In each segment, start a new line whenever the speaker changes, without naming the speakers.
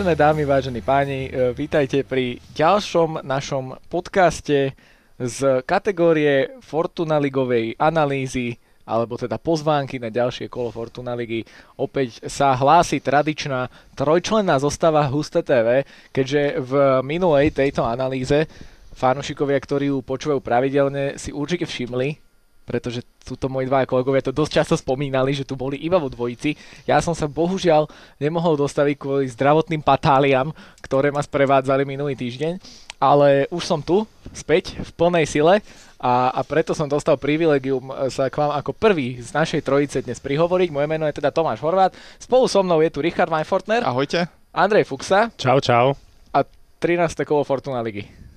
Vážené dámy, vážení páni, e, vítajte pri ďalšom našom podcaste z kategórie Fortuna Ligovej analýzy alebo teda pozvánky na ďalšie kolo Fortuna Ligy. Opäť sa hlási tradičná trojčlenná zostava Husté TV, keďže v minulej tejto analýze fanúšikovia, ktorí ju počúvajú pravidelne, si určite všimli, pretože túto moji dva kolegovia to dosť často spomínali, že tu boli iba vo dvojici. Ja som sa bohužiaľ nemohol dostaviť kvôli zdravotným patáliam, ktoré ma sprevádzali minulý týždeň, ale už som tu, späť, v plnej sile a, a preto som dostal privilegium e, sa k vám ako prvý z našej trojice dnes prihovoriť. Moje meno je teda Tomáš Horvát, spolu so mnou je tu Richard Weinfortner.
Ahojte.
Andrej Fuxa.
Čau, čau.
A 13. kolo Fortuna Ligy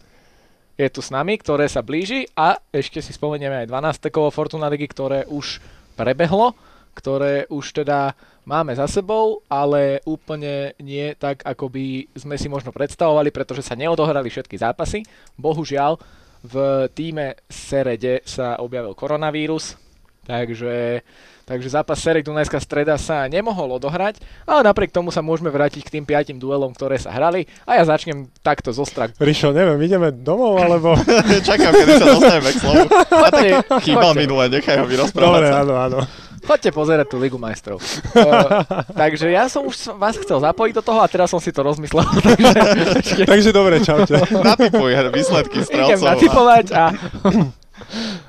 je tu s nami, ktoré sa blíži a ešte si spomenieme aj 12. kolo Fortuna Ligy, ktoré už prebehlo, ktoré už teda máme za sebou, ale úplne nie tak, ako by sme si možno predstavovali, pretože sa neodohrali všetky zápasy. Bohužiaľ, v týme Serede sa objavil koronavírus, takže Takže zápas Serek Dunajská streda sa nemohol odohrať, ale napriek tomu sa môžeme vrátiť k tým piatim duelom, ktoré sa hrali a ja začnem takto zo strak.
Rišo, neviem, ideme domov, alebo...
Čakám, kedy sa dostaneme k slovu. A tak chýbal minule, nechaj ho vyrozprávať.
Dobre, áno, áno.
Choďte pozerať tú Ligu majstrov. uh, takže ja som už vás chcel zapojiť do toho a teraz som si to rozmyslel.
takže, takže dobre, čaute.
Natypuj výsledky strelcov.
Idem natypovať a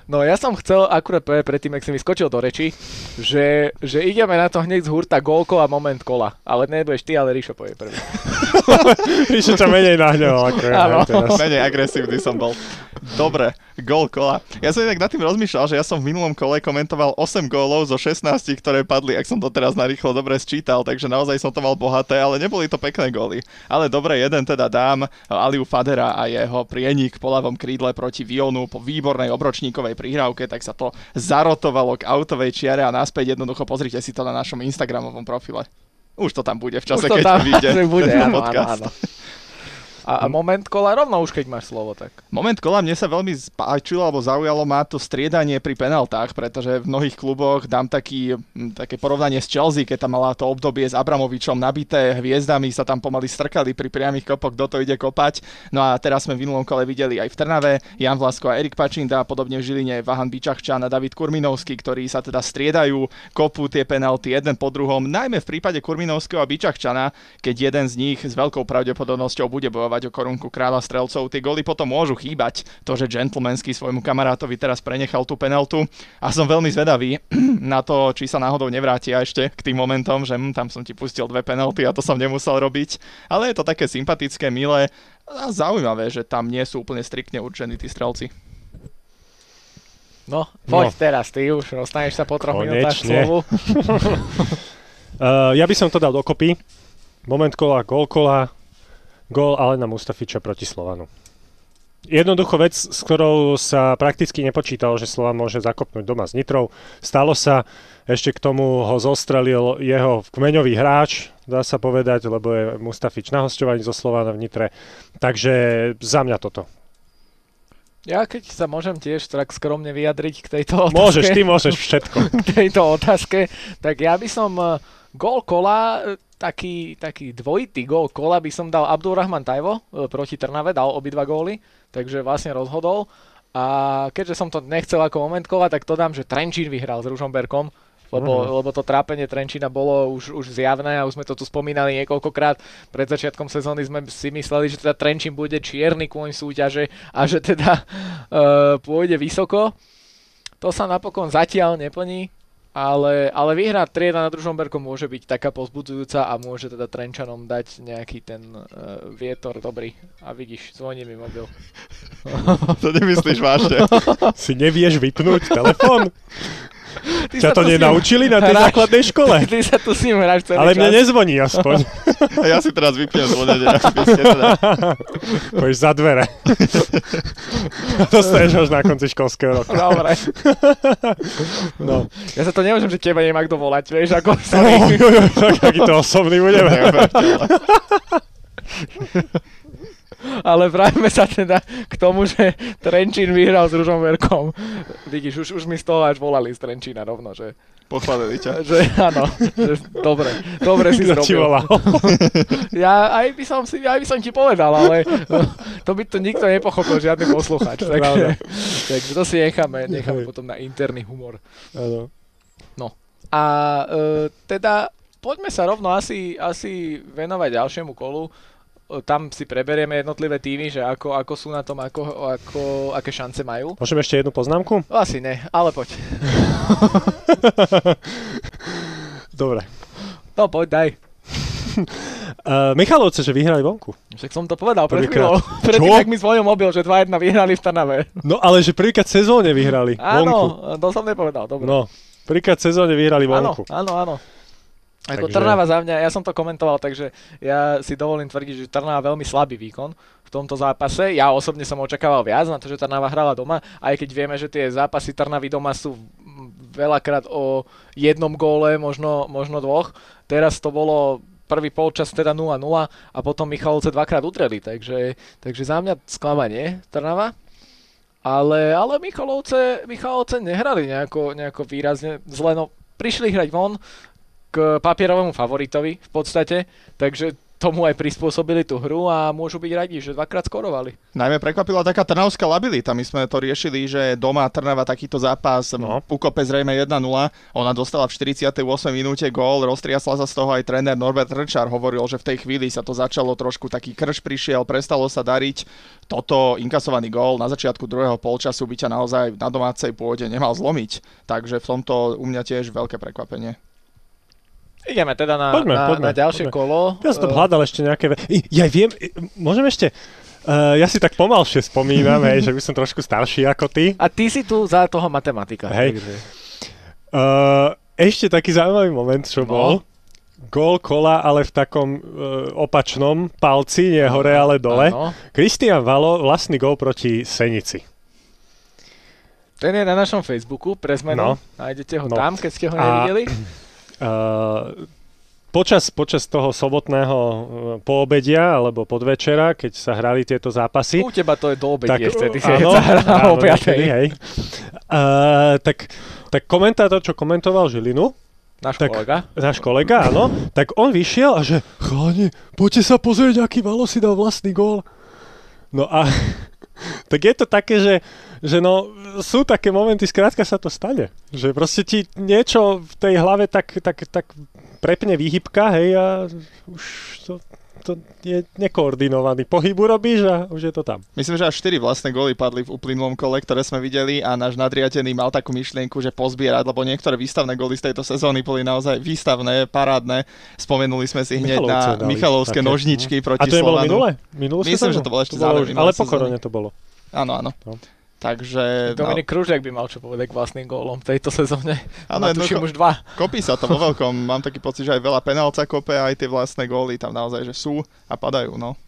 No ja som chcel akurát povedať predtým, ak si mi skočil do reči, že, že ideme na to hneď z hurta gólko a moment kola. Ale nebudeš ty, ale Ríšo povie prvý.
Ríšo ťa menej nahneval ako ja.
Menej agresívny som bol. Dobre, gól kola. Ja som inak nad tým rozmýšľal, že ja som v minulom kole komentoval 8 gólov zo 16, ktoré padli, ak som to teraz narýchlo dobre sčítal, takže naozaj som to mal bohaté, ale neboli to pekné góly. Ale dobre, jeden teda dám Aliu Fadera a jeho prienik po ľavom krídle proti Vionu po výbornej obročníkovej prihrávke, tak sa to zarotovalo k autovej čiare a naspäť jednoducho pozrite si to na našom Instagramovom profile. Už to tam bude v čase, keď tam, vyjde
bude, áno, podcast. Áno, áno. A, a moment kola rovno už keď máš slovo, tak.
Moment kola mne sa veľmi páčilo alebo zaujalo má to striedanie pri penaltách, pretože v mnohých kluboch dám taký, také porovnanie s Chelsea, keď tam mala to obdobie s Abramovičom nabité hviezdami, sa tam pomaly strkali pri priamých kopoch, kto to ide kopať. No a teraz sme v minulom kole videli aj v Trnave Jan Vlasko a Erik Pačinda, a podobne v Žiline Vahan Bičachčan a David Kurminovský, ktorí sa teda striedajú, kopú tie penalty jeden po druhom, najmä v prípade Kurminovského a Bičachčana, keď jeden z nich s veľkou pravdepodobnosťou bude bojovať bojovať o korunku kráľa strelcov. Tie goly potom môžu chýbať. To, že gentlemanský svojmu kamarátovi teraz prenechal tú penaltu. A som veľmi zvedavý na to, či sa náhodou nevrátia ešte k tým momentom, že hm, tam som ti pustil dve penalty a to som nemusel robiť. Ale je to také sympatické, milé a zaujímavé, že tam nie sú úplne striktne určení tí strelci.
No, poď no. teraz, ty už dostaneš sa po troch minútach slovu.
uh, ja by som to dal dokopy. Moment kola, gol kola, gól Alena Mustafiča proti Slovanu. Jednoducho vec, s ktorou sa prakticky nepočítalo, že Slovan môže zakopnúť doma s Nitrou. Stalo sa, ešte k tomu ho zostrelil jeho kmeňový hráč, dá sa povedať, lebo je Mustafič na hostovaní zo Slovana v Nitre. Takže za mňa toto.
Ja keď sa môžem tiež tak skromne vyjadriť k tejto otázke.
Môžeš, ty môžeš všetko.
K tejto otázke, tak ja by som eh, gól kola taký, taký dvojitý gól kola by som dal Abdulrahman Tajvo e, proti Trnave, dal obidva góly, takže vlastne rozhodol. A keďže som to nechcel ako moment kola, tak to dám, že Trenčín vyhral s Ružomberkom, lebo, uh-huh. lebo to trápenie Trenčína bolo už, už zjavné a už sme to tu spomínali niekoľkokrát. Pred začiatkom sezóny sme si mysleli, že teda Trenčín bude čierny kôň súťaže a že teda uh, pôjde vysoko. To sa napokon zatiaľ neplní ale, ale vyhrať trieda nad Ružomberkom môže byť taká pozbudzujúca a môže teda Trenčanom dať nejaký ten uh, vietor dobrý. A vidíš, zvoní mi mobil.
to nemyslíš vážne?
si nevieš vypnúť telefón? Ty Ťa to nenaučili na tej hráš, základnej škole?
Ty sa tu s ním hráš celý
Ale
čas.
mne nezvoní aspoň.
ja si teraz vypnem zvonenie, teda.
Pôjdeš za dvere. Dostaneš až na konci školského roku.
Dobre. no. Ja sa to nemôžem, že teba nemá kto volať, vieš, ako
jo, tak aký to osobný budeme.
Ale vráťme sa teda k tomu, že Trenčín vyhral s Ružomberkom. Vidíš, už, už mi z toho až volali z Trenčína rovno, že,
Pochválili ťa.
že áno, že dobre, dobre si zrobil. Ja aj by som si, aj by som ti povedal, ale to by to nikto nepochopil, žiadny posluchač. Takže, takže to si necháme, necháme potom na interný humor.
Áno.
A e, teda poďme sa rovno asi, asi venovať ďalšiemu kolu. Tam si preberieme jednotlivé týmy, že ako, ako sú na tom, ako, ako, aké šance majú.
Môžem ešte jednu poznámku?
Asi ne, ale poď.
Dobre.
No poď, daj.
Uh, Michalovce, že vyhrali vonku.
Však som to povedal pred chvíľou. Predtým, ak mi zvonil mobil, že 2-1 vyhrali v Trnave.
No ale že prvýkrát sezóne vyhrali vonku.
Áno, to som nepovedal, dobre.
No, prvýkrát sezóne vyhrali
áno,
vonku.
áno, áno. Ako
Takže-
Trnava za mňa, ja som to komentoval, takže ja si dovolím tvrdiť, že Trnava veľmi slabý výkon v tomto zápase. Ja osobne som očakával viac na to, že Trnava hrala doma, aj keď vieme, že tie zápasy Trnavy doma sú veľakrát o jednom góle, možno, možno dvoch. Teraz to bolo prvý polčas teda 0-0 a potom Michalovce dvakrát udreli, takže, takže za mňa sklamanie Trnava. Ale, ale Michalovce, Michalovce nehrali nejako, nejako výrazne zle, no prišli hrať von k papierovému favoritovi v podstate, takže tomu aj prispôsobili tú hru a môžu byť radi, že dvakrát skorovali.
Najmä prekvapila taká trnavská labilita. My sme to riešili, že doma Trnava takýto zápas
No.
ukope zrejme 1-0. Ona dostala v 48. minúte gól, roztriasla sa z toho aj tréner Norbert Rčár. Hovoril, že v tej chvíli sa to začalo trošku, taký krš prišiel, prestalo sa dariť. Toto inkasovaný gól na začiatku druhého polčasu by ťa naozaj na domácej pôde nemal zlomiť. Takže v tomto u mňa tiež veľké prekvapenie.
Ideme teda na,
Poďme,
na,
poďme,
na ďalšie
poďme.
kolo.
Ja som to
Eh,
hľadal ešte nejaké... Ve- ja viem, môžem ešte... Uh, ja si tak pomalšie spomínam, hej, že by som trošku starší ako ty.
A ty si tu za toho matematika.
Hej.
takže-
Uh, ešte taký zaujímavý moment, čo
No.
bol. Gól kola, ale v takom uh, opačnom palci, nie hore, ale dole. Kristian Valo, vlastný gól proti Senici.
Ten je na našom Facebooku, pre zmenu.
No.
Nájdete ho
No.
tam, keď ste ho
A-
nevideli.
Uh, počas, počas toho sobotného uh, poobedia alebo podvečera, keď sa hrali tieto zápasy,
U teba to je do obedie vtedy, keď sa hrá o
áno,
5.
niekedy, hej. Uh, tak, tak komentátor, čo komentoval Žilinu,
Náš
tak-
kolega.
náš kolega, áno, tak on vyšiel a že chalani, poďte sa pozrieť, aký Valo si dal vlastný gól. No a tak je to také, že, že no, sú také momenty, skrátka sa to stane. Že proste ti niečo v tej hlave tak, tak, tak prepne výhybka, hej, a už to, to je nekoordinovaný pohyb urobíš a už je to tam.
Myslím, že až 4 vlastné góly padli v uplynulom kole, ktoré sme videli a náš nadriadený mal takú myšlienku, že pozbierať, lebo niektoré výstavné góly z tejto sezóny boli naozaj výstavné, parádne. Spomenuli sme si hneď
Michalovce
na
dali
Michalovské
také,
nožničky
no.
proti
A to nebolo
Slovanu.
minule? Minulú
Myslím, že to bolo ešte
bolo
záver
už-
minulej
Ale po korone to bolo.
Áno, áno.
No.
Takže, no,
Dominik Kružiak by mal čo povedať k vlastným gólom v tejto sezóne.
áno,
tuším už dva.
kopí sa to vo veľkom. Mám taký pocit, že aj veľa penálca kope, aj tie vlastné góly tam naozaj, že sú a padajú, no.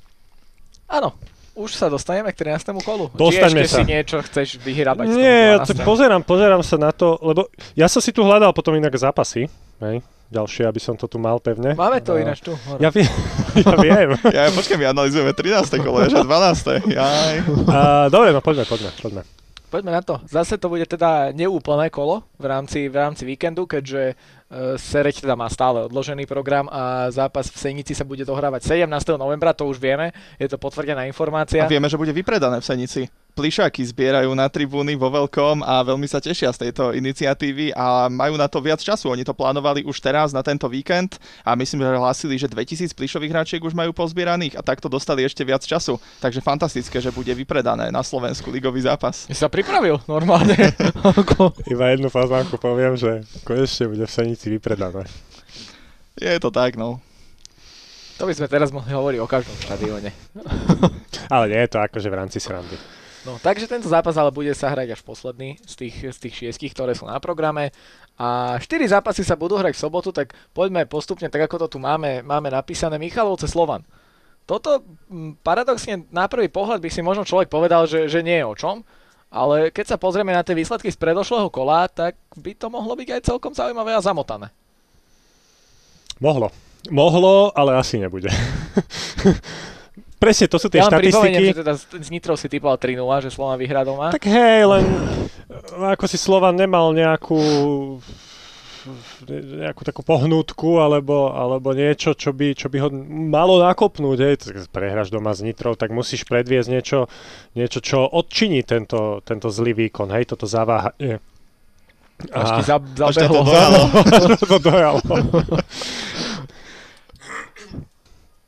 Áno, už sa dostaneme k 13. kolu.
Dostaňme sa.
si niečo chceš vyhrabať toho
Nie, ja
12.
to pozerám, pozerám sa na to, lebo ja som si tu hľadal potom inak zápasy, hej, ďalšie, aby som to tu mal pevne.
Máme to
A-
ináč tu. hore.
Ja, vie, ja viem.
Ja, počkaj, my analýzujeme 13. kolo, že 12. Jaj.
A, dobre, no poďme, poďme, poďme.
Poďme na to. Zase to bude teda neúplné kolo v rámci, v rámci víkendu, keďže uh, Sereď teda má stále odložený program a zápas v Senici sa bude dohrávať 17. novembra, to už vieme, je to potvrdená informácia.
A vieme, že bude vypredané v Senici. Plišáky zbierajú na tribúny vo veľkom a veľmi sa tešia z tejto iniciatívy a majú na to viac času. Oni to plánovali už teraz na tento víkend a myslím, že hlásili, že 2000 plišových hráčiek už majú pozbieraných a takto dostali ešte viac času. Takže fantastické, že bude vypredané na Slovensku ligový zápas.
Si sa pripravil normálne.
Iba jednu poznámku poviem, že konečne bude v Senici vypredané.
Je to tak, no.
to by sme teraz mohli hovoriť o každom štadióne.
Ale nie je to akože v rámci srandy.
No, takže tento zápas ale bude sa hrať až posledný z tých, z tých šiestich, ktoré sú na programe. A štyri zápasy sa budú hrať v sobotu, tak poďme postupne, tak ako to tu máme, máme napísané. Michalovce Slovan. Toto mm, paradoxne na prvý pohľad by si možno človek povedal, že, že nie je o čom, ale keď sa pozrieme na tie výsledky z predošlého kola, tak by to mohlo byť aj celkom zaujímavé a zamotané.
Mohlo. Mohlo, ale asi nebude. presne to sú tie
ja
štatistiky.
že teda z- Nitrov si typoval 3-0, že Slovan vyhrá doma.
Tak hej, len e, ako si Slovan nemal nejakú nejakú takú pohnútku alebo, alebo niečo, čo by, čo by ho malo nakopnúť. Hej. Prehráš doma s Nitrou, tak musíš predviesť niečo, niečo čo odčiní tento, tento zlý výkon. Hej, toto zaváhanie.
Až ti
A-
za,
Až ťa to
zabehlo.
dojalo.
to dojalo.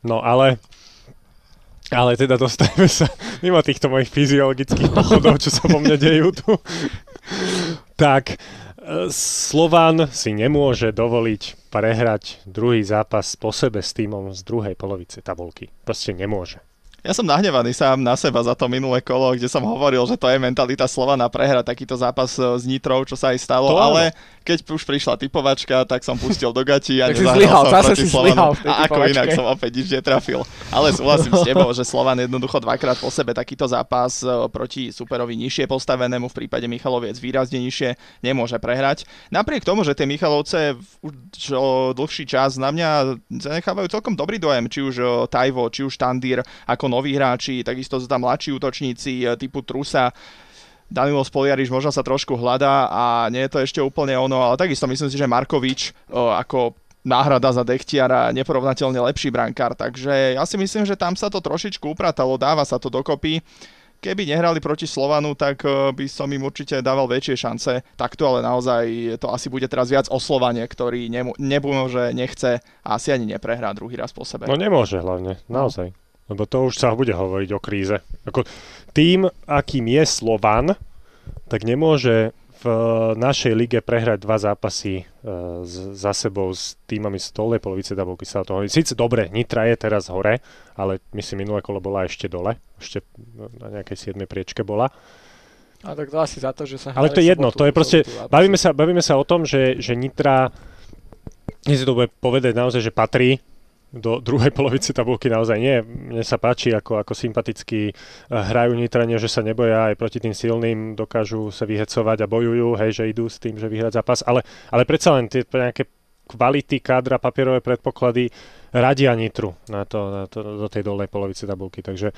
No ale ale teda dostajeme sa mimo týchto mojich fyziologických pochodov, čo sa po mne dejú tu. tak, e, Slovan si nemôže dovoliť prehrať druhý zápas po sebe s týmom z druhej polovice tabulky. Proste nemôže.
Ja som nahnevaný sám na seba za to minulé kolo, kde som hovoril, že to je mentalita Slovana prehrať takýto zápas e, s Nitrou, čo sa aj stalo,
To áno.
ale keď už prišla typovačka, tak som pustil do gati a
Tak
nezahral
zlyhal,
som proti Slovanu. A ako inak som opäť nič netrafil. Ale súhlasím s tebou, že Slovan jednoducho dvakrát po sebe takýto zápas e, proti superovi nižšie postavenému, v prípade Michaloviec výrazne nižšie, nemôže prehrať. Napriek tomu, že tie Michalovce už o dlhší čas na mňa zanechávajú celkom dobrý dojem, či už o, Tajvo, či už Tandír ako noví hráči, takisto sú tam mladší útočníci e, typu Trusa, Danilo Spoliariš možno sa trošku hľadá a nie je to ešte úplne ono, ale takisto myslím si, že Markovič ako náhrada za Dechtiara neporovnateľne lepší brankár, takže ja si myslím, že tam sa to trošičku upratalo, dáva sa to dokopy. Keby nehrali proti Slovanu, tak by som im určite dával väčšie šance takto, ale naozaj to asi bude teraz viac o Slovane, ktorý nemu, nebôže, nechce a asi ani neprehrá druhý raz po sebe.
No nemôže hlavne, naozaj. Lebo to už sa bude hovoriť o kríze. Ako tým, akým je Slovan, tak nemôže v našej lige prehrať dva zápasy e, z, za sebou s týmami z dolnej polovice tabulky sa to hovorí. Sice dobre, Nitra je teraz hore, ale myslím minulé kolo bola ešte dole, ešte na nejakej 7. priečke bola.
A tak to asi za to, že sa
Ale to je jedno, to je proste, bavíme sa, bavíme sa o tom, že, že Nitra, dnes si to bude povedať naozaj, že patrí do druhej polovice tabulky naozaj nie. Mne sa páči, ako, ako sympaticky eh, hrajú Nitrania, že sa neboja aj proti tým silným, dokážu sa vyhecovať a bojujú, hej, že idú s tým, že vyhrať zápas, ale, ale predsa len tie nejaké kvality kádra, papierové predpoklady radia Nitru na to, na to, do tej dolnej polovice tabulky. Takže,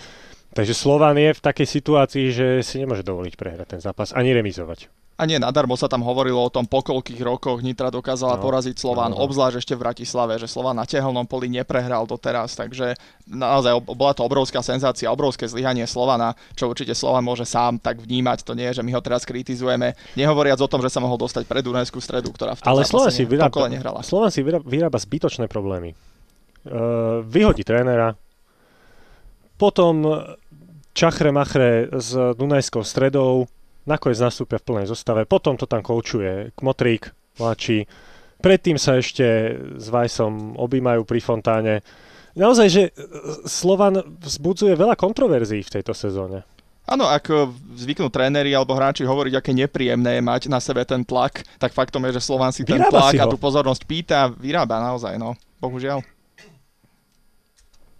takže Slovan je v takej situácii, že si nemôže dovoliť prehrať ten zápas ani remizovať.
A nie nadarmo sa tam hovorilo o tom, po koľkých rokoch Nitra dokázala
No,
poraziť Slován,
no.
obzvlášť ešte v Bratislave, že Slován na tehelnom poli neprehral doteraz, takže naozaj bola to obrovská senzácia, obrovské zlyhanie Slovana, čo určite Slovan môže sám tak vnímať, to nie je, že my ho teraz kritizujeme, nehovoriac o tom, že sa mohol dostať pred Dunajskú stredu, ktorá v tom
Ale Slovan si, vyrába,
nehrala.
Slovan si vyrába, vyrába zbytočné problémy. Uh, vyhodí trénera, potom čachre machre s Dunajskou stredou, nakoniec nastúpia v plnej zostave, potom to tam koučuje Kmotrík, mladší, predtým sa ešte s Vajsom objímajú pri Fontáne. Naozaj, že e, Slovan vzbudzuje veľa kontroverzií v tejto sezóne.
Áno, ak e, zvyknú tréneri alebo hráči hovoriť, aké nepríjemné je mať na sebe ten tlak, tak faktom je, že Slován si ten
Vyrába
tlak
si
a tú pozornosť pýta, vyrába naozaj, no. Bohužiaľ.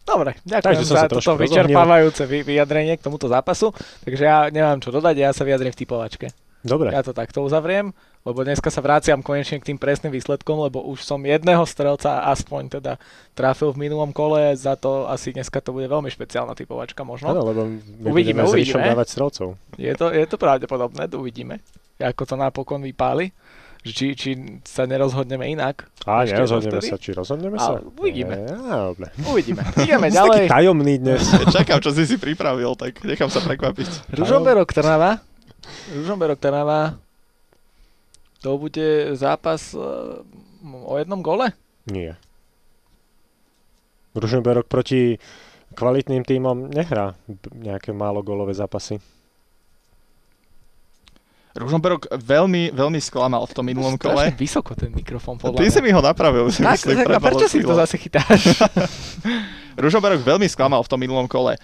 Dobre, ďakujem
Takže
za toto vyčerpávajúce vy- vyjadrenie k tomuto zápasu. Takže ja nemám čo dodať, ja sa vyjadrím v typovačke.
Dobre,
Ja to takto uzavriem, lebo dneska sa vraciam konečne k tým presným výsledkom, lebo už som jedného strelca aspoň teda trafil v minulom kole, za to asi dneska to bude veľmi špeciálna typovačka možno.
Áno, lebo my
Uvidíme, uvidíme.
dávať strelcov.
Je to, je to pravdepodobné, uvidíme, ako to napokon vypáli. Že Či, či sa nerozhodneme inak.
A nerozhodneme sa, či rozhodneme sa?
Uvidíme.
Dobre.
Uvidíme. Ideme
Si taký
ďalej.
tajomný dnes.
Čakám, čo si si pripravil, tak nechám sa prekvapiť.
Ružomberok Trnava. Ružomberok Trnava. To bude zápas eh, o jednom gole?
Nie. Ružomberok proti kvalitným tímom nehrá nejaké málo golové zápasy.
Ružomberok veľmi, veľmi sklamal v tom minulom kole.
vysoko ten mikrofón podľa
Ty
mňa.
si mi ho napravil, si
tak,
myslím,
tak, a prečo si to zase chytáš?
Ružomberok veľmi sklamal v tom minulom kole.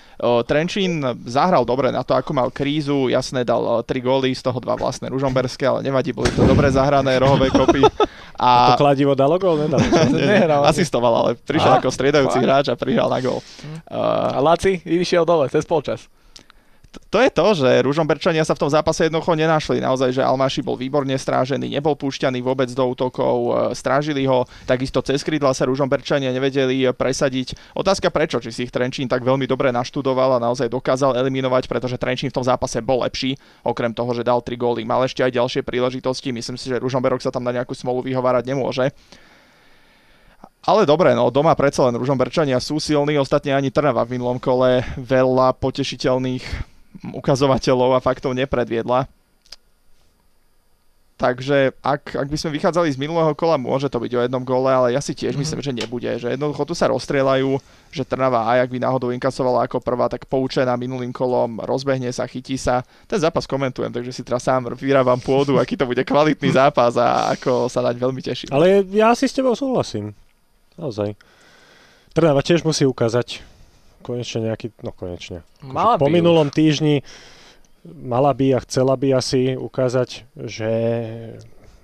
Trenčín zahral dobre na to, ako mal krízu, jasné dal o, tri góly, z toho dva vlastné ružomberské, ale nevadí, boli to dobre zahrané rohové kopy.
A
A
to kladivo dalo
nie, nie,
nehral.
asistoval, ale prišiel
Á,
ako striedajúci hráč a prihral na gól.
a
Uh,
Laci vyšiel dole cez polčas.
To je to, že Ružomberčania sa v tom zápase jednoducho nenašli. Naozaj, že Almáši bol výborne strážený, nebol púšťaný vôbec do útokov, e, strážili ho, takisto cez krídla sa Ružomberčania nevedeli presadiť. Otázka prečo, či si ich Trenčín tak veľmi dobre naštudoval a naozaj dokázal eliminovať, pretože Trenčín v tom zápase bol lepší, okrem toho, že dal 3 góly. Mal ešte aj ďalšie príležitosti, myslím si, že Ružomberok sa tam na nejakú smolu vyhovárať nemôže. Ale dobre, no doma predsa len Ružomberčania sú silní, ostatne ani Trnava v minulom kole veľa potešiteľných ukazovateľov a faktov nepredviedla. Takže ak, ak by sme vychádzali z minulého kola, môže to byť o jednom gole, ale ja si tiež mm. myslím, že nebude. Že jednoducho tu sa rozstrieľajú, že Trnava aj ak by náhodou inkasovala ako prvá, tak poučená minulým kolom, rozbehne sa, chytí sa. Ten zápas komentujem, takže si teraz sám vyrábam pôdu, aký to bude kvalitný zápas a ako sa dať veľmi teším.
Ale ja si s tebou súhlasím. Naozaj. Trnava tiež musí ukázať konečne nejaký, no konečne.
Mala
po minulom týždni mala by a chcela by asi ukázať, že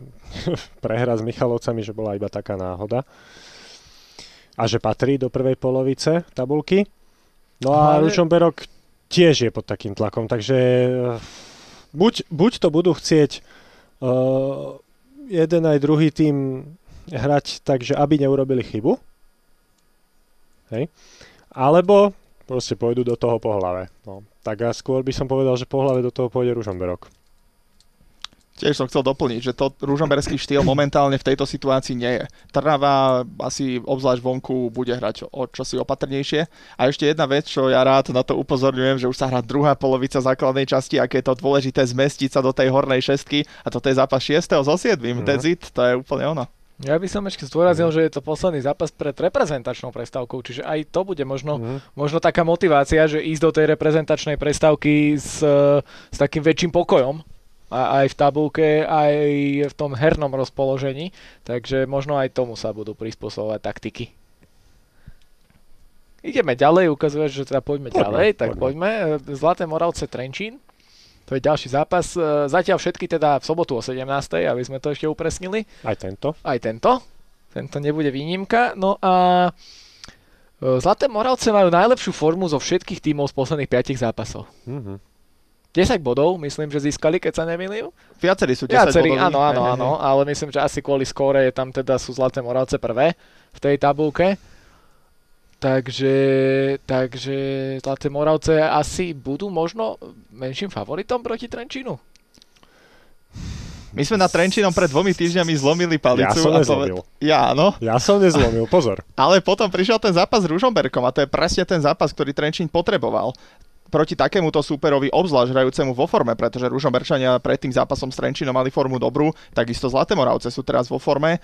prehra s Michalovcami, že bola iba taká náhoda a že patrí do prvej polovice tabulky. No a Ale... Ružomberok tiež je pod takým tlakom, takže eh, buď, buď to budú chcieť uh, jeden aj druhý tým hrať tak, že aby neurobili chybu, hej, alebo proste pôjdu do toho po hlave. No, tak a skôr by som povedal, že po hlave do toho pôjde Ružomberok.
Tiež som chcel doplniť, že to ružomberský štýl momentálne v tejto situácii nie je. Trnava asi obzvlášť vonku bude hrať o čosi opatrnejšie. A ešte jedna vec, čo ja rád na to upozorňujem, že už sa hrá druhá polovica základnej časti, aké je to dôležité zmestiť sa do tej hornej šestky a toto je zápas 6. so 7. Mm. That's it, to je úplne ono.
Ja by som ešte zdôraznil, mm. že je to posledný zápas pred reprezentačnou prestávkou, čiže aj to bude možno, mm. možno taká motivácia, že ísť do tej reprezentačnej prestávky s, s takým väčším pokojom, a, aj v tabulke, aj v tom hernom rozpoložení, takže možno aj tomu sa budú prispôsobovať taktiky. Ideme ďalej, ukazuje, že teda poďme, poďme ďalej, tak poďme. poďme. Zlaté Moravce Trenčín. To je ďalší zápas. E, zatiaľ všetky teda v sobotu o 17. aby sme to ešte upresnili.
Aj tento.
Aj tento. Tento nebude výnimka. No a e, Zlaté Moravce majú najlepšiu formu zo všetkých tímov z posledných 5 zápasov. Mm-hmm. 10 bodov, myslím, že získali, keď sa nemýlim.
Viacerí sú 10 Viacerí,
áno, áno, áno, ale myslím, že asi kvôli skóre tam teda sú Zlaté Moravce prvé v tej tabulke. Takže, takže Zlaté Moravce asi budú možno menším favoritom proti Trenčínu.
My sme na Trenčínom pred dvomi týždňami zlomili palicu.
Ja som nezlomil.
Poved... Ja, áno.
Ja som nezlomil, pozor.
Ale potom prišiel ten zápas s Ružomberkom a to je presne ten zápas, ktorý Trenčín potreboval proti takémuto súperovi, obzvlášť hrajúcemu vo forme, pretože Ružomberčania pred tým zápasom s Trenčínom mali formu dobrú, takisto Zlaté Moravce sú teraz vo forme.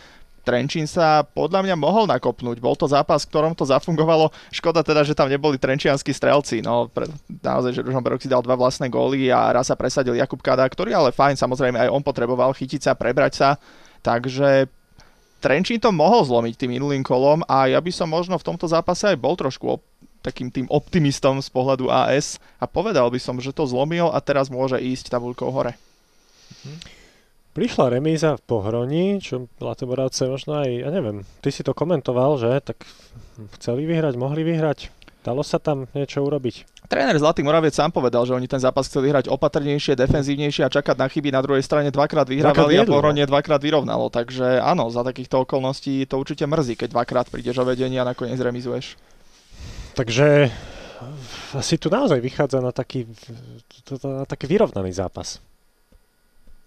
Trenčín sa podľa mňa mohol nakopnúť. Bol to zápas, v ktorom to zafungovalo. Škoda teda, že tam neboli trenčianskí strelci. No, pre, naozaj, že Ružomberok si dal dva vlastné góly a raz sa presadil Jakub Kada, ktorý ale fajn, samozrejme aj on potreboval chytiť sa, prebrať sa. Takže Trenčín to mohol zlomiť tým minulým kolom a ja by som možno v tomto zápase aj bol trošku op- takým tým optimistom z pohľadu AS a povedal by som, že to zlomil a teraz môže ísť tabulkou hore.
Mhm. Prišla remíza v Pohroni, čo Latoboravce možno aj, ja neviem, ty si to komentoval, že? Tak chceli vyhrať, mohli vyhrať. Dalo sa tam niečo urobiť?
Tréner Zlatý Moravec sám povedal, že oni ten zápas chceli hrať opatrnejšie, defenzívnejšie a čakať na chyby. Na druhej strane dvakrát vyhrávali a Pohronie dvakrát vyrovnalo. Takže áno, za takýchto okolností to určite mrzí, keď dvakrát prídeš o vedenie a nakoniec remizuješ.
Takže asi tu naozaj vychádza na taký, na taký vyrovnaný zápas.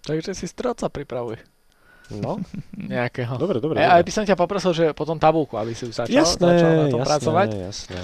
Takže si stráca pripravuje.
No.
Nejakého.
Dobre, dobre.
E, aj by som ťa poprosil, že potom tabulku, aby si už začal, jasné, začal na tom
jasné,
pracovať.
Jasné,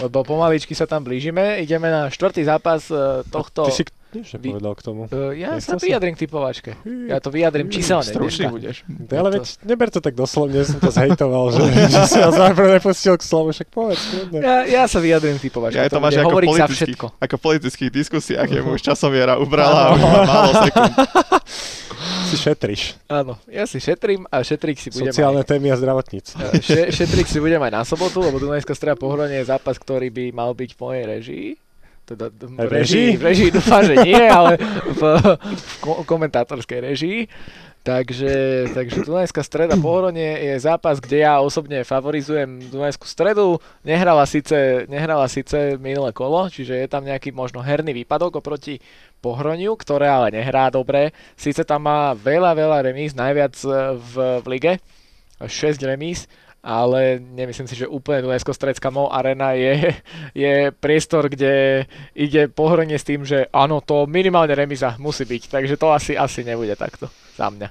Lebo pomaličky sa tam blížime. Ideme na štvrtý zápas uh, tohto...
Ty si niečo Vy... povedal k tomu.
Uh, ja Nechcel sa vyjadrím k typovačke. Ja to vyjadrím číselne.
Stručný budeš.
Ale veď neber to tak doslovne, som to zhejtoval, že, že si vás najprv nepustil k slovu, však povedz.
Ja, ja sa vyjadrím k typovačke.
Ja to, máš ako, politických, ako politických diskusiách, je mu už časomiera ubrala a málo sekúnd.
Si šetriš.
Áno, ja si šetrím a šetrik si budem
Sociálne aj... témy a zdravotníc.
Še, šetrik si budem aj na sobotu, lebo Dunajská streda pohronie je zápas, ktorý by mal byť v mojej režii. Teda v režii, v režii dúfam, že nie, ale v, v komentátorskej režii. Takže, takže Dunajská streda Pohronie je zápas, kde ja osobne favorizujem Dunajskú stredu. Nehrala síce, nehrala síce minulé kolo, čiže je tam nejaký možno herný výpadok oproti Pohroniu, ktoré ale nehrá dobre. Síce tam má veľa, veľa remíz, najviac v, v lige, 6 remíz, ale nemyslím si, že úplne Dunajsko-Strecká MOL Arena je, je priestor, kde ide pohronie s tým, že áno, to minimálne remiza musí byť, takže to asi, asi nebude takto za mňa.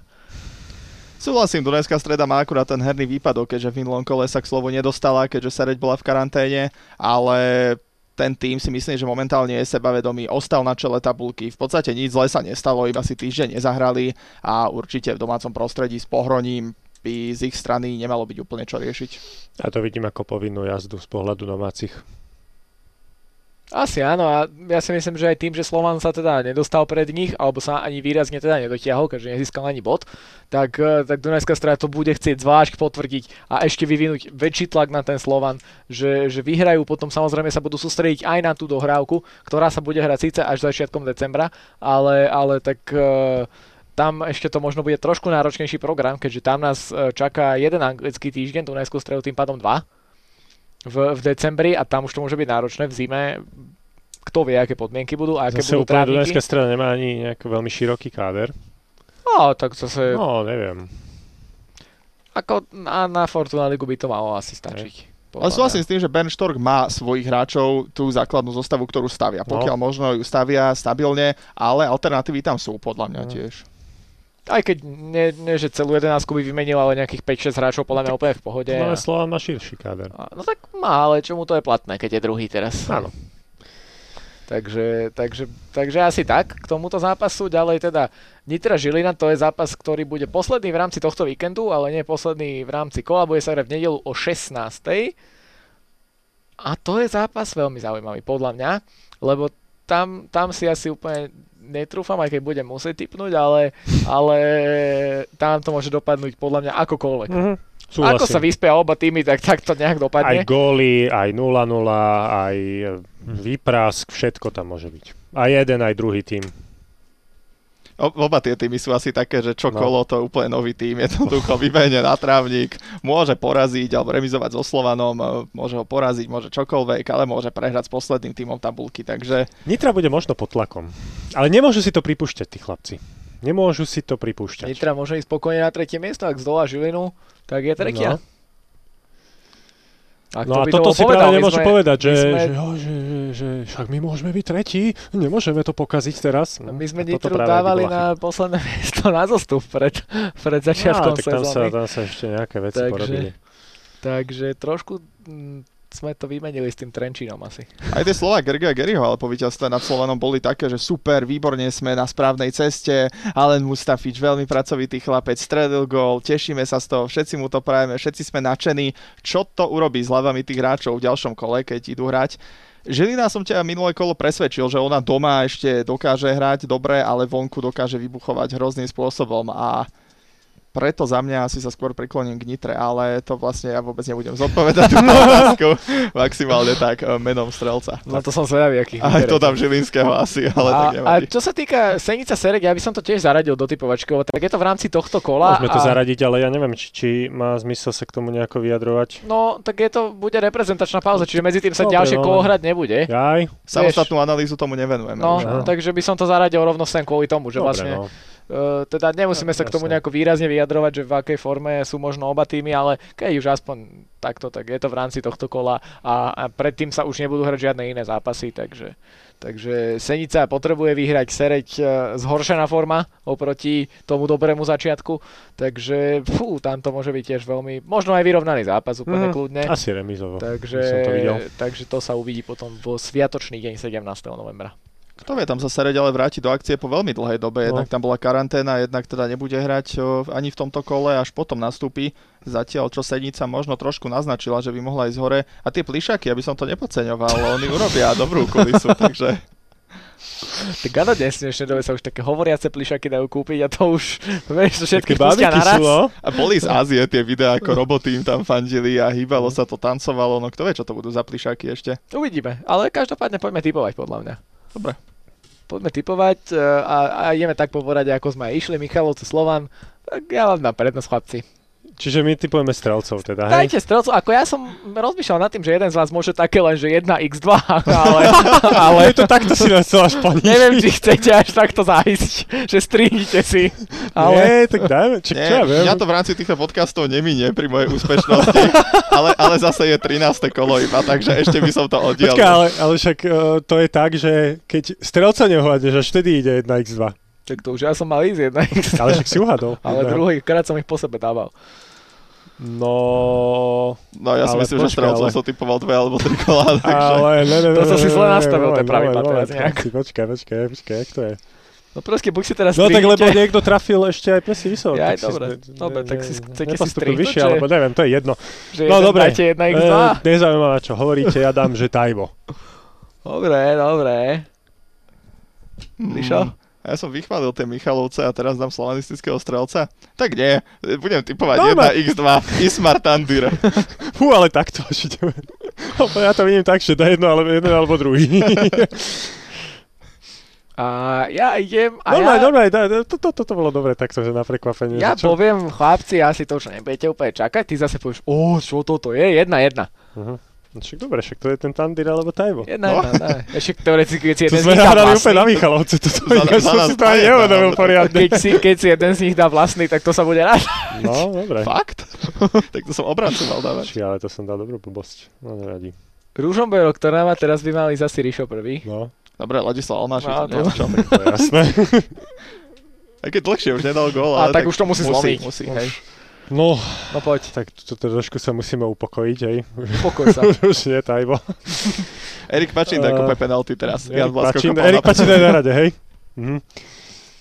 Súhlasím, Dunajská streda má akurát ten herný výpadok, keďže v minulom kole sa k slovu nedostala, keďže Sereď bola v karanténe, ale ten tým si myslím, že momentálne je sebavedomý, ostal na čele tabulky, v podstate nič zle sa nestalo, iba si týždeň nezahrali a určite v domácom prostredí s pohroním by z ich strany nemalo byť úplne čo riešiť.
Ja to vidím ako povinnú jazdu z pohľadu domácich.
Asi áno a ja si myslím, že aj tým, že Slovan sa teda nedostal pred nich, alebo sa ani výrazne teda nedotiahol, keďže nezískal ani bod, tak, eh, tak Dunajská strana to bude chcieť zvlášť potvrdiť a ešte vyvinúť väčší tlak na ten Slovan, že, že vyhrajú, potom samozrejme sa budú sústrediť aj na tú dohrávku, ktorá sa bude hrať síce až začiatkom decembra, ale, ale tak uh, tam ešte to možno bude trošku náročnejší program, keďže tam nás e, čaká jeden anglický týždeň, Dunajskú stredu tým pádom dva v, v decembri a tam už to môže byť náročné v zime. Kto vie, aké podmienky budú a aké
zase
budú
úplne Dunajská streda nemá ani nejak veľmi široký káder.
No, tak zase...
No, neviem.
Ako na, na Fortuna Ligu by to malo asi stačiť.
Ale súhlasím s tým, že Ben Štork má svojich hráčov tú základnú zostavu, ktorú stavia. No. Pokiaľ no. možno ju stavia stabilne, ale alternatívy tam sú podľa mňa no. tiež
aj keď nie, nie že celú 11 by vymenil, ale nejakých 5-6 hráčov podľa mňa úplne v pohode.
Ale Slovan má širší káder.
No tak má, ale čomu to je platné, keď je druhý teraz.
Áno.
Takže, takže, takže asi tak k tomuto zápasu. Ďalej teda Nitra Žilina, to je zápas, ktorý bude posledný v rámci tohto víkendu, ale nie posledný v rámci kola, bude sa hrať v nedelu o 16. A to je zápas veľmi zaujímavý podľa mňa, lebo tam, tam si asi úplne netrúfam, aj keď budem musieť typnúť, ale, ale tam to môže dopadnúť podľa mňa akokoľvek. Mm-hmm. Súhlasím. Ako sa vyspia oba týmy, tak, tak to nejak dopadne.
Aj góly, aj 0-0, aj výprask, všetko tam môže byť. Aj jeden, aj druhý tým.
Oba tie týmy sú asi také, že čo no. kolo to úplne nový tým, jednoducho vybehne na trávnik, môže poraziť alebo remizovať so Slovanom, e, môže ho poraziť, môže čokoľvek, ale môže prehrať s posledným týmom tabulky, takže...
Nitra bude možno pod tlakom, ale nemôžu si to pripúšťať tí chlapci. Nemôžu si to pripúšťať.
Nitra môže ísť spokojne na tretie miesto, ak zdolá Žilinu, tak je tretia. No.
Ak no to a toto si povedal, práve nemôžu sme, povedať, že, sme... že, jo, že, že však my môžeme byť tretí, nemôžeme to pokaziť teraz.
No, my sme Nitru dávali na posledné miesto na zostup pred, pred začiatkom no,
tak tam Sa, tam sa ešte nejaké veci takže, porobili.
Takže trošku mm, sme to vymenili s tým Trenčínom asi.
Aj tie slova Gerga Garyho, ale po víťazstve nad Slovanom boli také, že super, výborne sme na správnej ceste, Alen Mustafič, veľmi pracovitý chlapec, stredil gol, tešíme sa z toho, všetci mu to prajeme, všetci sme nadšení. Čo to urobí s hlavami tých hráčov v ďalšom kole, keď idú hrať? Žilina som ťa minulé kolo presvedčil, že ona doma ešte dokáže hrať dobre, ale vonku dokáže vybuchovať hrozným spôsobom a preto za mňa asi sa skôr prikloním k Nitre, ale to vlastne ja vôbec nebudem zodpovedať tú otázku maximálne tak eh, menom strelca.
No to som zvedavý, aký.
Aj to tam Žilinského asi, ale
a,
tak
nevadí. A čo sa týka Senica Serek, ja by som to tiež zaradil do typovačky, tak je to v rámci tohto kola.
Môžeme to a... zaradiť, ale ja neviem, či, či má zmysel sa k tomu nejako vyjadrovať.
No, tak je to, bude reprezentačná pauza, čiže medzi tým sa Dobre, ďalšie no. kolo hrať nebude.
Jaj.
Samostatnú analýzu tomu nevenujeme.
No, už, takže by som to zaradil rovno sem kvôli tomu, že Dobre, vlastne no teda nemusíme no, sa k tomu nejako výrazne vyjadrovať, že v akej forme sú možno oba týmy, ale keď už aspoň takto, tak je to v rámci tohto kola a, a predtým sa už nebudú hrať žiadne iné zápasy, takže, takže Senica potrebuje vyhrať, Sereď uh, zhoršená forma oproti tomu dobrému začiatku, takže fú, tam to môže byť tiež veľmi, možno aj vyrovnaný zápas úplne mm, kľudne.
Asi remizovo.
Takže, to takže to sa uvidí potom vo sviatočný deň 17. novembra.
Kto vie, tam sa Sereď ale vráti do akcie po veľmi dlhej dobe. No. Jednak tam bola karanténa, jednak teda nebude hrať ani v tomto kole, až potom nastúpi. Zatiaľ, čo Sednica možno trošku naznačila, že by mohla ísť hore. A tie plišaky, aby som to nepodceňoval, oni urobia dobrú kulisu, takže...
Tak áno, dnes dnešnej dobe sa už také hovoriace plišaky dajú kúpiť a to už, vieš, všetky pustia naraz. Sú, no?
A boli z Ázie tie videá, ako roboty im tam fandili a hýbalo sa to, tancovalo, no kto vie, čo to budú za plišaky ešte.
Uvidíme, ale každopádne poďme typovať podľa mňa.
Dobre.
Poďme typovať e, a, a ideme tak po porade, ako sme išli. Michalovce Slovan, Tak ja vám dám prednosť, chlapci.
Čiže my typujeme strelcov teda, hej?
Dajte strelcov, ako ja som rozmýšľal nad tým, že jeden z vás môže také len, že 1x2, ale, ale
Ale to takto si nás chcel až plniť.
neviem, či chcete až takto zájsť, že strihnite si. Ale
Nie, tak dajme, čak,
Nie,
čo ja viem.
mňa to v rámci týchto podcastov neminie pri mojej úspešnosti, ale, ale zase je 13. kolo iba, takže ešte by som to oddial.
Počkaj, ale, ale však uh, to je tak, že keď strelca neuhádneš, až vtedy ide 1x2.
Tak to už ja som mal ísť 1x.
Ale však si uhádol.
Ale druhý krát som ich po sebe dával.
No...
No ja si myslím, že
počkaj,
strelcov
ale-
som typoval dve alebo tri kolá, takže...
Ale ne, ne, ne,
To som si zle nastavil,
moment,
teraz
moment,
nejak.
Počkaj, počkaj, počkaj, jak to je?
No proste, buď si teraz
No tak lebo niekto trafil ešte aj presne vysoko.
Ja,
tak si-
dobre,
ne-
dobre, tak si chcete si strihnúť,
vyššie,
že-
alebo neviem, to je jedno.
že
No
jeden
dobre,
dáte 1x2.
Eh, nezaujíma ma, čo hovoríte, ja dám, že Tajvo.
Dobre, dobre.
Mm,
Lišo?
Ja som vychválil tie Michalovce a teraz dám slovanistického strelca. Tak nie, budem typovať
No,
1x2, Ismar Tandyr.
Fú, ale takto až ideme. Ja to vidím tak, že dá jedno, alebo jeden alebo druhý.
A ja idem a
Dobre,
ja,
dobre, dá- dá- to, to, to, to bolo dobre takto, že na prekvapenie.
ja
čo?
poviem, chlapci, asi to už nebudete úplne čakať, ty zase povieš, o, čo toto je, jedna, jedna.
Uh-huh. No Však dobre, však to je ten Tandyr alebo Tajvo.
Jedna,
No.
jedna. Ešte teoreticky, keď si
To
jeden z
sme
nich dá vlastný,
úplne na Michalovce, toto
Za-
ja
za
som si to ani neuvedomil
no.
poriadne.
keď si, keď si jeden z nich dá vlastný, tak to sa bude rád.
No, dobre.
Fakt? tak to som obrancu mal dávať.
Či, ale to som dal dobrú blbosť. No, nevadí.
Rúžomberok, ktorá má teraz by mali zase Rišo prvý.
No,
Dobre, Ladislav Almáš.
No,
No,
to-
to je jasné.
Aj keď dlhšie už nedal gól,
A
ale
tak, už to musí zlomiť.
Musí,
Už.
No,
No poď,
tak to trošku sa musíme upokojiť, hej.
pokoj sa.
Už nie Tajvo.
Erik Pačín dá
Eh,
kope penalty teraz.
Erik Erik
na-
je rade, hej. Mhm.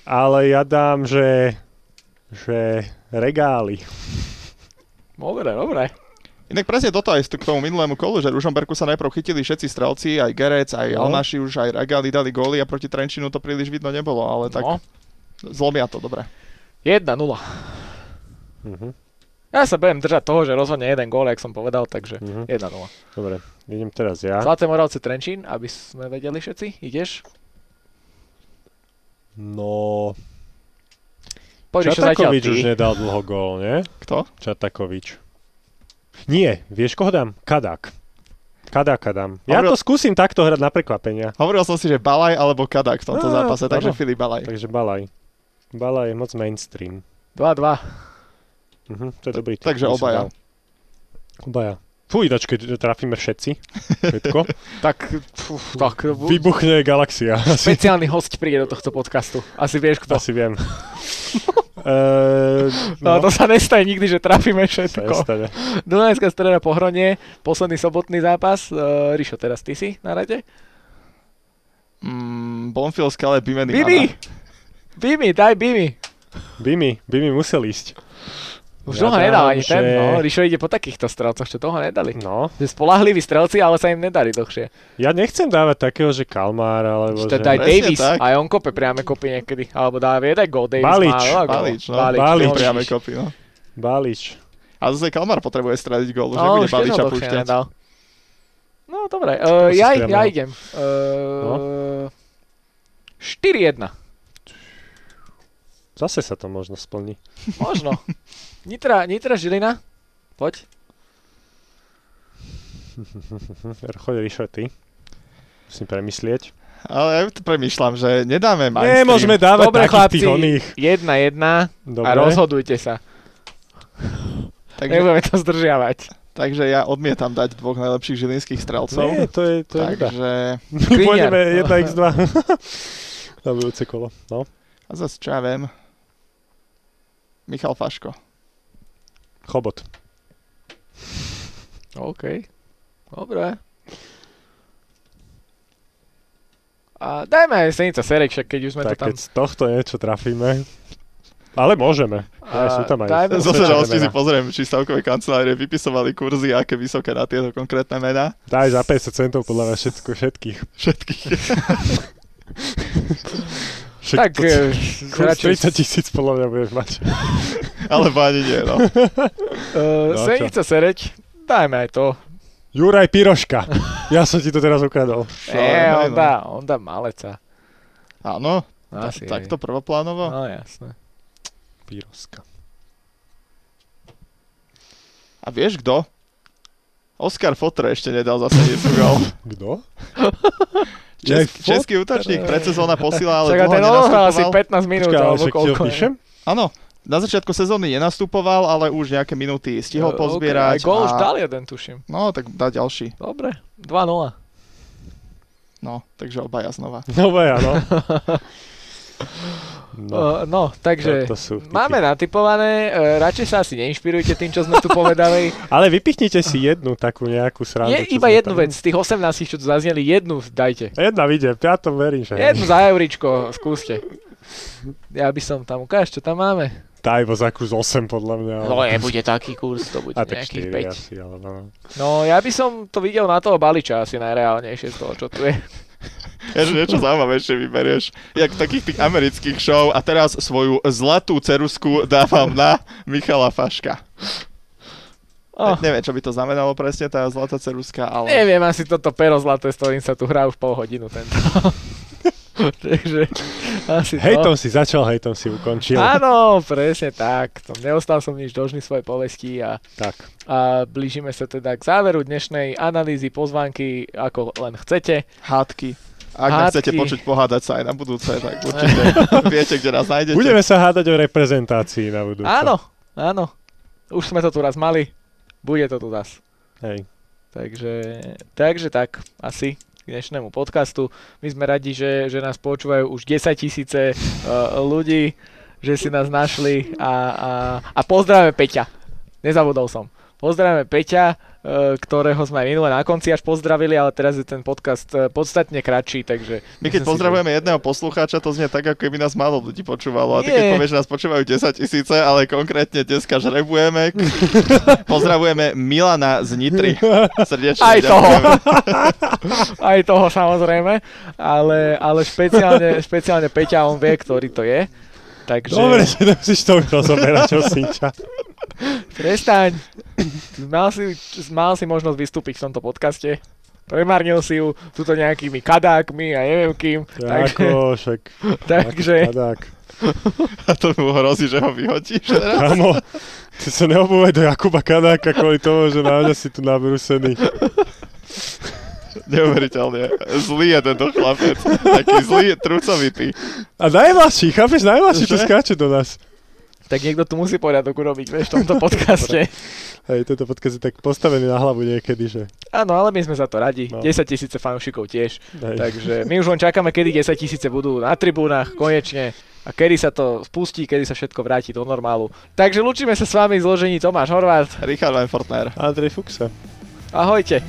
Ale ja dám, že že regály.
Dobre, dobre.
Inak presne toto aj k tomu minulému kolu, že Ružomberku sa najprv chytili všetci strelci, aj Gerec, aj
No.
Almáši už, aj Regály dali góly a proti Trenčinu to príliš vidno nebolo, ale tak
No,
zlomia to dobre.
1-0.
Mhm.
Ja sa budem držať toho, že rozhodne jeden gól, jak som povedal, takže
Mhm.
1-0.
Dobre, idem teraz ja.
Zlaté Moravce Trenčín, aby sme vedeli všetci. Ideš?
No,
Poď, Rišo, zatiaľ
Čatakovič už nedal dlho gól, nie?
Kto?
Čatakovič. Nie, vieš koho dám? Kadák. Kadáka dám. Ja
Hovoril-
to skúsim takto hrať na prekvapenia.
Hovoril som si, že Balaj alebo Kadak v tomto
Á,
zápase, takže
áno.
Filip Balaj.
Takže Balaj. Balaj je moc mainstream.
2-2.
Mhm, to je dobrý tip,
takže obaja.
dal. Obaja. Fú, ináč, keď trafíme všetci, všetko,
Tak, puf, tak, bu-
vybuchne galaxia. Asi,
špeciálny host príde do tohto podcastu. Asi vieš kto.
asi viem. Eee,
No, to sa nestane nikdy, že trafíme všetko. Dunajská streda pohronie, posledný sobotný zápas. Uh, Rišo, teraz ty si na rade?
Mm, Bonfield Skale Bimeny
Bibi! Bimi, daj Bimi.
Bimi, Bimi musel ísť.
Už
Ja
toho nedal
dám,
ani ten,
že-
no. Rišo ide po takýchto strelcoch, čo toho nedali.
No,
Že spolahliví strelci, ale sa im nedali dlhšie.
ja nechcem dávať takého, že Kalmár, alebo
Že
že...
teda aj
Presne
Davis,
tak.
aj on kope priame kopy niekedy. Alebo dá vie daj gol Davis.
Balič.
má.
Balič, no.
Balič,
Balič.
no.
Priame kopy, no.
Balič.
A zase Kalmar potrebuje stradiť gól, už
No, ho
Baliča púšťať.
nedal. No, dobre. Uh, ja, ja idem. Uh, 4-1.
Zase sa to možno splní.
Možno. Nitra, Nitra Žilina. Poď.
Choď Rišo, ty. Musím premyslieť.
Ale ja to premýšľam, že nedáme mainstream.
môžeme dávať
Dobre,
takých
chlapci.
tých oných.
1-1
Dobre.
a rozhodujte sa.
Takže,
Nebudeme to zdržiavať.
takže ja odmietam dať dvoch najlepších žilinských strelcov.
Nie, to je, to je
takže...
Pôjdeme 1x2 na budúce kolo. No.
A zase čo ja viem. Michal Faško.
Chobot.
OK. Dobre. A dajme aj Senica Serek, však keď už sme
Tak
to tam...
keď z tohto niečo trafíme. Ale môžeme. Aj, sú tam aj.
dajme
Osvedčené
sedalosti si pozriem, či stavkové kancelárie vypisovali kurzy, aké vysoké na tieto konkrétne mená.
Daj za 50 centov podľa mňa všetko, všetkých.
Všetkých.
Však
tak,
to,
e,
kurz 30 tisíc podľa mňa budeš mať.
ale ani nie, no.
Uh,
no
sereť, dajme aj to.
Juraj Piroška. Ja som ti to teraz ukradol.
Nie, on
no.
dá, on dá maleca.
Áno, no,
Asi tak,
takto prvoplánovo?
No jasné.
Piroška.
A vieš kto? Oscar Fotre ešte nedal zase jeden gol.
Kto?
Český,
Fotre.
český útočník, predsezóna posila, ale
Čak, a
dlho
ten odohral asi
nenastupoval.
15 minút,
ale
alebo koľko.
Áno, na začiatku sezóny nenastupoval, ale už nejaké minúty stihol pozbierať.
ok, Aj gól
a...
už dal jeden, tuším.
No, tak dá ďalší.
Dobre, 2-0.
No, takže obaja znova.
No ja, no. No,
Uh, no, takže
to sú typy.
máme natypované, uh, radšej sa asi neinšpirujte tým, čo sme tu povedali.
Ale vypichnite si jednu takú nejakú srandu.
Je iba jednu
tam-
vec, z tých 18, čo tu zazneli, jednu dajte.
Jedna vyjde, ja to verím, že...
Jednu za euričko, skúste. Ja by som tam ukáž, čo tam máme.
Daj vo za kurz 8 podľa mňa.
No nebude taký kurz, to bude nejakých 5.
4 asi, ale no.
No ja by som to videl na toho baliča asi najreálnejšie z toho, čo tu je.
Ja, že niečo zaujímavejšie vyberieš. Jak v takých tých amerických show. A teraz svoju zlatú cerusku dávam na Michala Faška.
Oh,
Neviem, čo by to znamenalo presne, tá zlatá ceruska, ale...
neviem, asi toto pero zlaté, s ktorým sa tu hrá už pol hodinu tento. Takže asi
Hejtom
to.
si začal, hejtom si ukončil.
Áno, presne tak. To neostal som nič dožný svojej povesti a,
Tak.
a blížime sa teda k záveru dnešnej analýzy pozvánky, ako len chcete.
Hádky. Ak
Hádky.
nechcete počuť pohádať sa aj na budúce, tak určite viete, kde nás nájdete.
Budeme sa hádať o reprezentácii na budúce.
Áno, áno. Už sme to tu raz mali. Bude to tu zas.
Hej.
Takže, takže tak, asi k dnešnému podcastu. My sme radi, že, že nás počúvajú už 10 tisíce uh, ľudí, že si nás našli a, a, a pozdravíme Peťa. Nezabudol som. Pozdravíme Peťa, uh, ktorého sme aj minule na konci až pozdravili, ale teraz je ten podcast uh, podstatne kratší, takže...
My keď
sme si
pozdravujeme jedného poslucháča, to znie tak, ako keby nás málo ľudí počúvalo. A ty keď povieš, že nás počúvajú 10 tisíce, ale konkrétne dneska žrebujeme. Pozdravujeme Milana z Nitry. Srdečne
Aj toho. Aj toho samozrejme, ale, ale špeciálne, špeciálne Peťa, on vie, ktorý to je. Takže...
Dobre, že nemusíš to rozoberať, čo Sinča.
Prestaň. Mal si, mal si možnosť vystúpiť v tomto podcaste. Premarnil si ju tuto nejakými kadákmi a neviem kým. Takže,
Ako, však...
takže
Kadák.
A to mu hrozí, že ho vyhodíš teraz.
Kámo, ty sa neobúvaj do Jakuba Kadáka kvôli tomu, že mňa si tu nabrúsený.
Neuveriteľne. Zlý je tento chlapec. Taký zlý, trucovitý.
A najmladší, chápeš, najmladší
Že?
skáče do nás.
Tak niekto tu musí poriadok urobiť, vieš, v tomto podcaste.
Hej, tento podcast je tak postavený na hlavu niekedy, že...
Áno, ale my sme za to radi.
No.
10 tisíce fanúšikov tiež.
Hej.
Takže my už len čakáme, kedy 10 tisíce budú na tribúnach, konečne. A kedy sa to spustí, kedy sa všetko vráti do normálu. Takže lučíme sa s vami zložení Tomáš Horváth.
Richard Van Fortner.
Andrej Fuxa.
Ahojte.